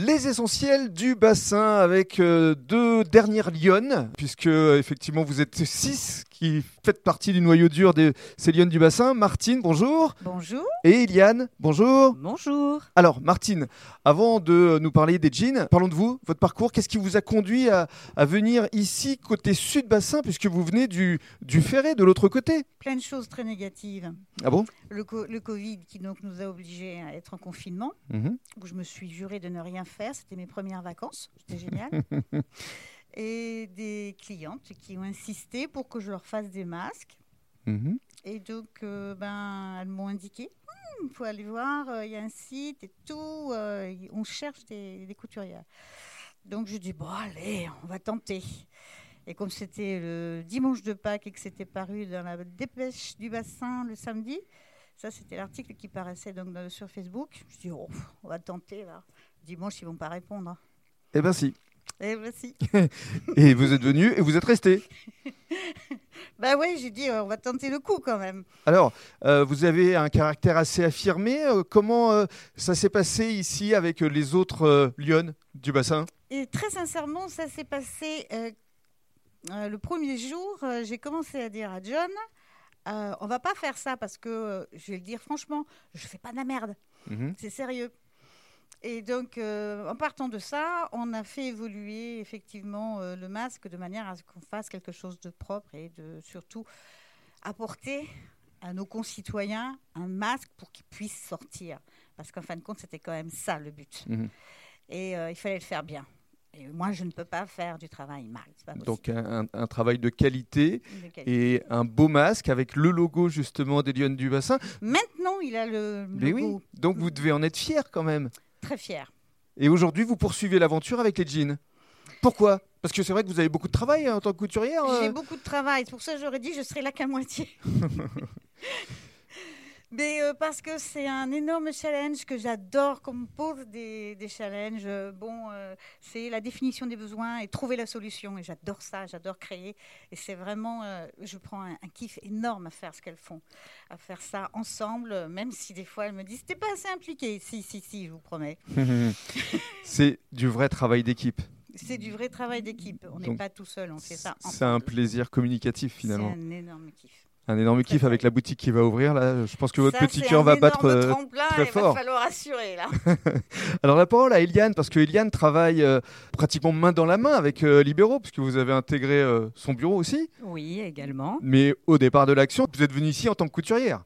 Les essentiels du bassin avec euh, deux dernières lionnes, puisque effectivement vous êtes six qui faites partie du noyau dur de ces lionnes du bassin. Martine, bonjour. Bonjour. Et Eliane, bonjour. Bonjour. Alors Martine, avant de nous parler des jeans, parlons de vous, votre parcours. Qu'est-ce qui vous a conduit à, à venir ici côté sud bassin, puisque vous venez du, du Ferré, de l'autre côté? Plein de choses très négatives. Ah bon? Le, co- le Covid qui donc nous a obligés à être en confinement, Mhm. où je me suis juré de ne rien faire. C'était mes premières vacances. C'était génial. Et des clientes qui ont insisté pour que je leur fasse des masques. Mhm. Et donc, euh, ben, elles m'ont indiqué, il faut aller voir, euh, il y a un site et tout, euh, on cherche des, des couturières. Donc, je dis, bon, allez, on va tenter. Et comme c'était le dimanche de Pâques et que c'était paru dans la dépêche du bassin le samedi, ça, c'était l'article qui paraissait donc sur Facebook. Je dis, oh, on va tenter, là. Dimanche, ils vont pas répondre. Eh ben si. Et voici. Et vous êtes venu et vous êtes resté. Ben oui, j'ai dit, euh, on va tenter le coup quand même. Alors, euh, vous avez un caractère assez affirmé. Euh, comment euh, ça s'est passé ici avec les autres euh, lionnes du bassin? Et très sincèrement, ça s'est passé le premier jour. J'ai commencé à dire à John, on va pas faire ça parce que, je vais le dire franchement, je fais pas de la merde. Mhm. C'est sérieux. Et donc, euh, en partant de ça, on a fait évoluer effectivement euh, le masque de manière à ce qu'on fasse quelque chose de propre et de surtout apporter à nos concitoyens un masque pour qu'ils puissent sortir. Parce qu'en fin de compte, c'était quand même ça le but. Mhm. Et euh, il fallait le faire bien. Et moi, je ne peux pas faire du travail mal. pas. Donc un, travail de qualité De qualité. et un beau masque avec le logo justement des lionnes du bassin. Maintenant, il a le Mais oui, logo donc vous devez en être fier quand même. Très fier. Et aujourd'hui, vous poursuivez l'aventure avec les jeans. Pourquoi? Parce que c'est vrai que vous avez beaucoup de travail hein, en tant que couturière. euh. J'ai beaucoup de travail. C'est pour ça que j'aurais dit je serai là qu'à moitié. Mais euh, parce que c'est un énorme challenge que j'adore, qu'on me pose des, des challenges. Euh, Bon, euh, c'est la définition des besoins et trouver la solution. Et j'adore ça, j'adore créer. Et c'est vraiment, euh, je prends un, un kiff énorme à faire ce qu'elles font, à faire ça ensemble, même si des fois elles me disent, t'es pas assez impliqué. Si, si, si, je vous promets. c'est du vrai travail d'équipe. C'est du vrai travail d'équipe. On n'est pas tout seul, on fait ça C'est un plaisir communicatif C'est finalement. un énorme kiff. Un énorme kiff avec la boutique qui va ouvrir là. Je pense que votre Ça, petit cœur va battre. euh, tremplin, très il fort. va falloir assurer là. Alors la parole à Eliane, parce que Eliane travaille euh, pratiquement main dans la main avec euh, Libéraux, puisque vous avez intégré euh, son bureau aussi. Oui, également. Mais au départ de l'action, vous êtes venue ici en tant que couturière.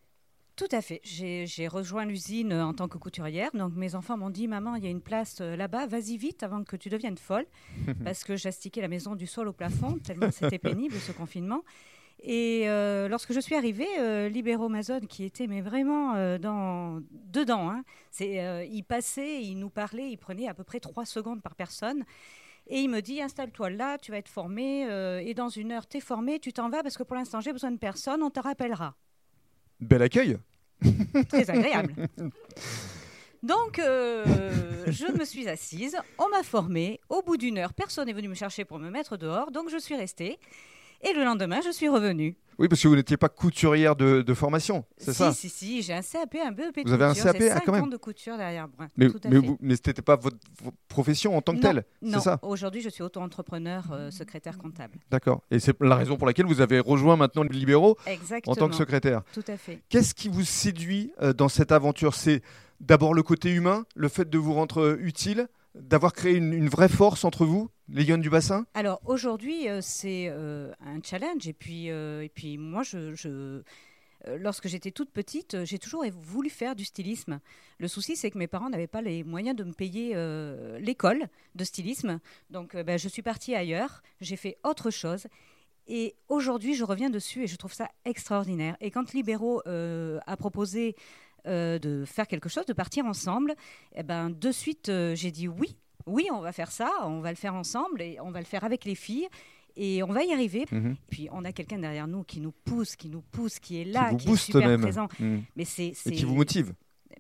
Tout à fait. J'ai rejoint l'usine en tant que couturière. Donc mes enfants m'ont dit Maman, il y a une place euh, là-bas, vas-y vite avant que tu deviennes folle. Parce que j'astiquais la maison du sol au plafond, tellement c'était pénible ce confinement. Et euh, lorsque je suis arrivée, euh, Libéro Amazon, qui était mais vraiment euh, dans, dedans, hein, c'est, euh, il passait, il nous parlait, il prenait à peu près trois secondes par personne. Et il me dit, installe-toi là, tu vas être formé, et dans une heure, tu es formé, tu t'en vas parce que pour l'instant, j'ai besoin de personne, on te rappellera. Bel accueil. Très agréable. Donc, euh, je me suis assise, on m'a formée. Au bout d'une heure, personne n'est venu me chercher pour me mettre dehors, donc je suis restée. Et le lendemain, je suis revenue. Oui, parce que vous n'étiez pas couturière de, de formation, c'est si, ça Si, si, j'ai un CAP, un BEP de Vous avez un. CAP, ah, quand même. ans de couture derrière moi. Mais, Tout à mais, vous, mais ce n'était pas votre, votre profession en tant que Non, telle, Non, c'est ça aujourd'hui, je suis auto-entrepreneur, euh, secrétaire comptable. D'accord. Et c'est la raison pour laquelle vous avez rejoint maintenant les Libéraux Exactement. en tant que secrétaire. Tout à fait. Qu'est-ce qui vous séduit euh, dans cette aventure? C'est d'abord le côté humain, le fait de vous rendre euh, utile, d'avoir créé une, vraie force entre vous, les lionnes du bassin? Alors aujourd'hui, euh, c'est euh, un challenge. Et puis, euh, et puis moi, je, je- lorsque j'étais toute petite, j'ai toujours voulu faire du stylisme. Le souci, c'est que mes parents n'avaient pas les moyens de me payer l'école de stylisme. Donc, ben, je suis partie ailleurs. J'ai fait autre chose. Et aujourd'hui, je reviens dessus et je trouve ça extraordinaire. Et quand Libéraux a proposé euh, de faire quelque chose, de partir ensemble, eh ben, de suite, euh, j'ai dit oui. Oui, on va faire ça, on va le faire ensemble et on va le faire avec les filles. Et on va y arriver. Mhm. Puis on a quelqu'un derrière nous qui nous pousse, qui nous pousse, qui est là, Qui vous qui est super même. présent. Mhm. Mais c'est, Et qui vous motive.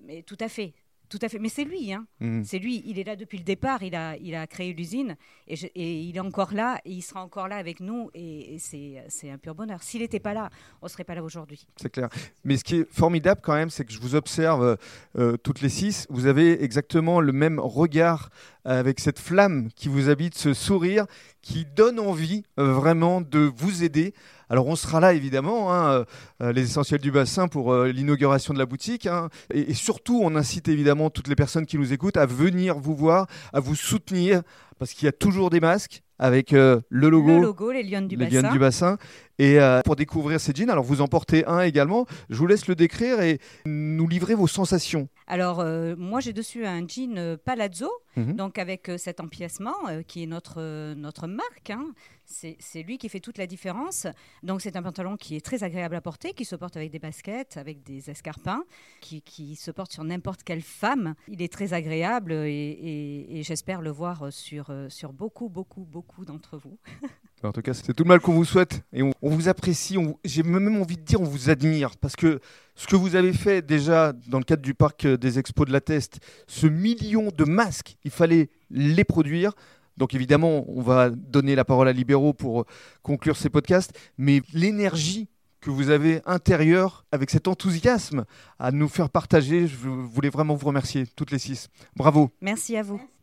Mais tout à fait, tout à fait. Mais c'est lui, hein. Mhm. C'est lui. Il est là depuis le départ. Il a, il a créé l'usine et, il est encore là et il sera encore là avec nous. Et, et c'est, un pur bonheur. S'il n'était pas là, on serait pas là aujourd'hui. C'est clair. Mais ce qui est formidable quand même, c'est que je vous observe euh, euh, toutes les six. Vous avez exactement le même regard euh, avec cette flamme qui vous habite, ce sourire qui donne envie euh, vraiment de vous aider. Alors on sera là évidemment, hein, euh, euh, les essentiels du bassin pour euh, l'inauguration de la boutique. hein. et, et surtout, on incite évidemment toutes les personnes qui nous écoutent à venir vous voir, à vous soutenir, parce qu'il y a toujours des masques avec euh, le logo. Le logo, les Lyon du les bassin. Lionnes du bassin. Et pour découvrir ces jeans, alors vous en portez un également. Je vous laisse le décrire et nous livrer vos sensations. Alors, euh, moi, j'ai dessus un jean euh, Palazzo, Mhm. donc avec euh, cet empiècement euh, qui est notre, notre marque. hein. C'est lui qui fait toute la différence. Donc, c'est un pantalon qui est très agréable à porter, qui se porte avec des baskets, avec des escarpins, qui, qui se porte sur n'importe quelle femme. Il est très agréable et, et- et j'espère le voir sur, sur beaucoup, beaucoup, beaucoup d'entre vous. En tout cas, c'est tout le mal qu'on vous souhaite. Et on, vous apprécie. J'ai même envie de dire, on vous admire. Parce que ce que vous avez fait déjà dans le cadre du parc euh, des expos de la Teste, ce million de masques, il fallait les produire. Donc évidemment, on va donner la parole à Libéraux pour euh, conclure ces podcasts. Mais l'énergie que vous avez intérieure, avec cet enthousiasme à nous faire partager, je voulais vraiment vous remercier, toutes les six. Bravo. Merci à vous.